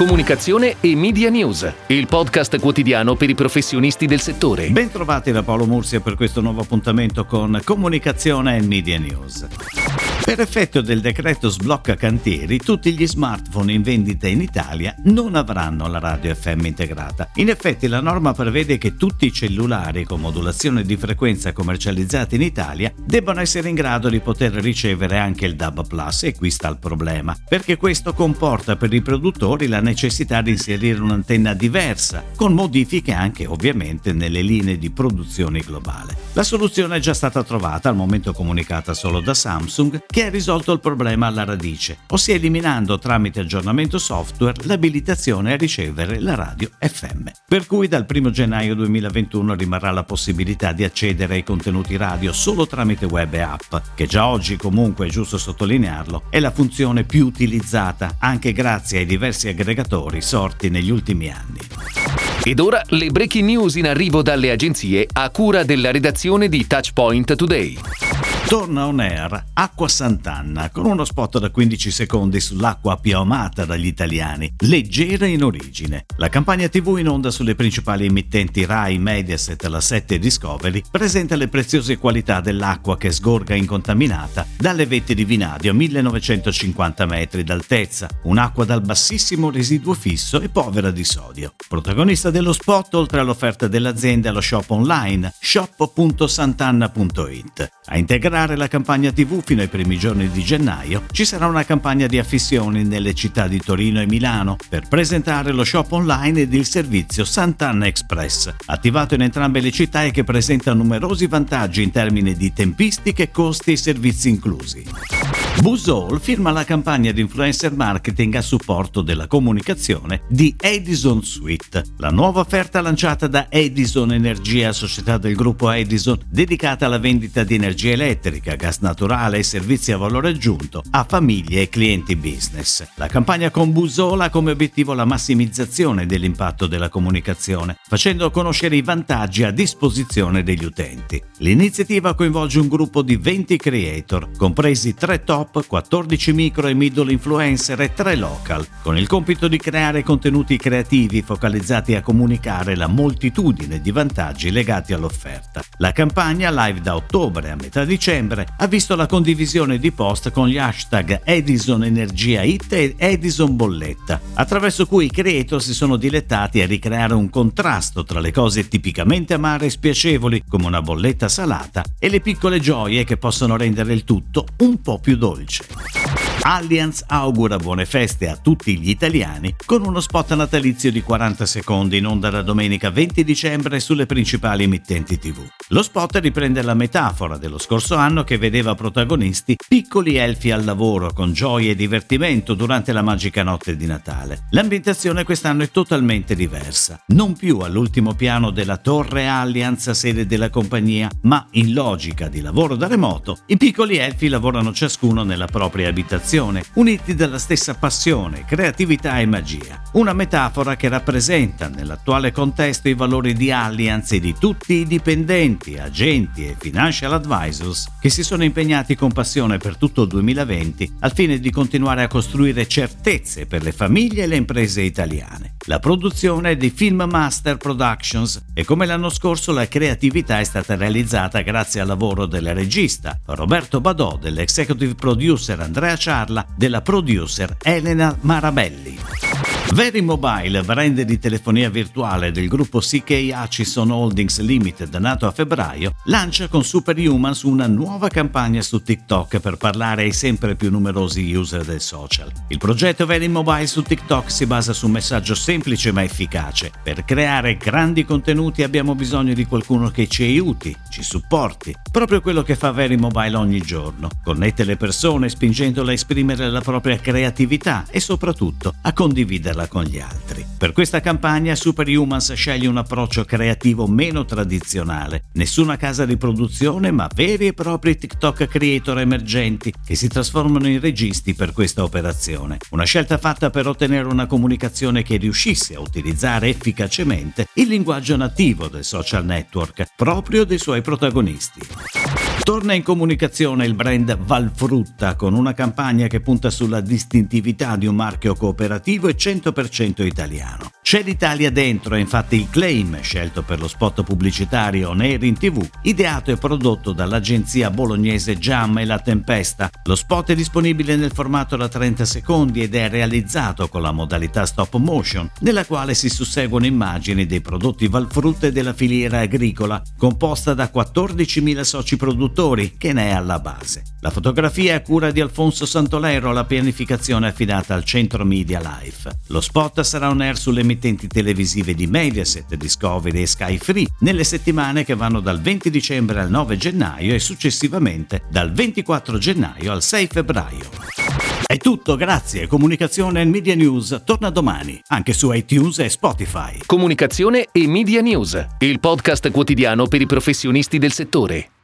comunicazione e media news, il podcast quotidiano per i professionisti del settore. Bentrovati da Paolo Mursia per questo nuovo appuntamento con comunicazione e media news. Per effetto del decreto sblocca cantieri, tutti gli smartphone in vendita in Italia non avranno la radio FM integrata. In effetti la norma prevede che tutti i cellulari con modulazione di frequenza commercializzati in Italia debbano essere in grado di poter ricevere anche il DAB Plus e qui sta il problema, perché questo comporta per i produttori la necessità di inserire un'antenna diversa, con modifiche anche ovviamente nelle linee di produzione globale. La soluzione è già stata trovata, al momento comunicata solo da Samsung, che ha risolto il problema alla radice, ossia eliminando tramite aggiornamento software l'abilitazione a ricevere la radio FM. Per cui dal 1 gennaio 2021 rimarrà la possibilità di accedere ai contenuti radio solo tramite web e app, che già oggi comunque è giusto sottolinearlo, è la funzione più utilizzata anche grazie ai diversi aggregatori sorti negli ultimi anni. Ed ora le breaking news in arrivo dalle agenzie a cura della redazione di Touchpoint Today. Torna on air Acqua Sant'Anna con uno spot da 15 secondi sull'acqua più amata dagli italiani, leggera in origine. La campagna TV in onda sulle principali emittenti Rai, Mediaset, La 7 e Discovery presenta le preziose qualità dell'acqua che sgorga incontaminata dalle vette di Vinadio a 1950 metri d'altezza, un'acqua dal bassissimo residuo fisso e povera di sodio. Protagonista dello spot, oltre all'offerta dell'azienda, lo shop online shop.santanna.it. A integrare la campagna TV fino ai primi giorni di gennaio, ci sarà una campagna di affissioni nelle città di Torino e Milano per presentare lo shop online ed il servizio Sant'Anna Express, attivato in entrambe le città e che presenta numerosi vantaggi in termini di tempistiche, costi e servizi inclusi. Busol firma la campagna di influencer marketing a supporto della comunicazione di Edison Suite, la nuova offerta lanciata da Edison Energia, società del gruppo Edison, dedicata alla vendita di energia elettrica, gas naturale e servizi a valore aggiunto a famiglie e clienti business. La campagna con Busol ha come obiettivo la massimizzazione dell'impatto della comunicazione, facendo conoscere i vantaggi a disposizione degli utenti. L'iniziativa coinvolge un gruppo di 20 creator, compresi tre top top, 14 micro e middle influencer e 3 local, con il compito di creare contenuti creativi focalizzati a comunicare la moltitudine di vantaggi legati all'offerta. La campagna, live da ottobre a metà dicembre, ha visto la condivisione di post con gli hashtag Edison Energia Hit e Edison Bolletta, attraverso cui i creator si sono dilettati a ricreare un contrasto tra le cose tipicamente amare e spiacevoli, come una bolletta salata, e le piccole gioie che possono rendere il tutto un po' più dolce. Allianz augura buone feste a tutti gli italiani con uno spot natalizio di 40 secondi in onda la domenica 20 dicembre sulle principali emittenti TV. Lo spot riprende la metafora dello scorso anno che vedeva protagonisti piccoli elfi al lavoro con gioia e divertimento durante la magica notte di Natale. L'ambientazione quest'anno è totalmente diversa, non più all'ultimo piano della torre Allianz sede della compagnia, ma in logica di lavoro da remoto, i piccoli elfi lavorano ciascuno nella propria abitazione generazione, uniti dalla stessa passione, creatività e magia. Una metafora che rappresenta nell'attuale contesto i valori di Allianz e di tutti i dipendenti, agenti e financial advisors che si sono impegnati con passione per tutto il 2020 al fine di continuare a costruire certezze per le famiglie e le imprese italiane. La produzione è di Film Master Productions e come l'anno scorso la creatività è stata realizzata grazie al lavoro del regista Roberto Badò, dell'executive producer Andrea Ciardi parla della producer Elena Marabelli. Very Mobile, brand di telefonia virtuale del gruppo CK Hutchison Holdings Limited nato a febbraio, lancia con Superhumans una nuova campagna su TikTok per parlare ai sempre più numerosi user del social. Il progetto Very Mobile su TikTok si basa su un messaggio semplice ma efficace. Per creare grandi contenuti abbiamo bisogno di qualcuno che ci aiuti, ci supporti. Proprio quello che fa Very Mobile ogni giorno. Connette le persone spingendole a esprimere la propria creatività e soprattutto a condividerla con gli altri. Per questa campagna Superhumans sceglie un approccio creativo meno tradizionale. Nessuna casa di produzione, ma veri e propri TikTok creator emergenti che si trasformano in registi per questa operazione. Una scelta fatta per ottenere una comunicazione che riuscisse a utilizzare efficacemente il linguaggio nativo del social network, proprio dei suoi protagonisti. Torna in comunicazione il brand Valfrutta con una campagna che punta sulla distintività di un marchio cooperativo e 100% italiano. C'è l'Italia dentro, è infatti il claim scelto per lo spot pubblicitario On in TV, ideato e prodotto dall'agenzia bolognese Jam e La Tempesta. Lo spot è disponibile nel formato da 30 secondi ed è realizzato con la modalità stop motion, nella quale si susseguono immagini dei prodotti Valfrutta e della filiera agricola, composta da 14.000 soci produttori, che ne è alla base. La fotografia è a cura di Alfonso Santolero, la pianificazione è affidata al Centro Media Life. Lo spot sarà on air sulle emittenti televisive di Mediaset, Discovery e Sky Free nelle settimane che vanno dal 20 dicembre al 9 gennaio e successivamente dal 24 gennaio al 6 febbraio. È tutto, grazie. Comunicazione e Media News torna domani, anche su iTunes e Spotify. Comunicazione e Media News, il podcast quotidiano per i professionisti del settore.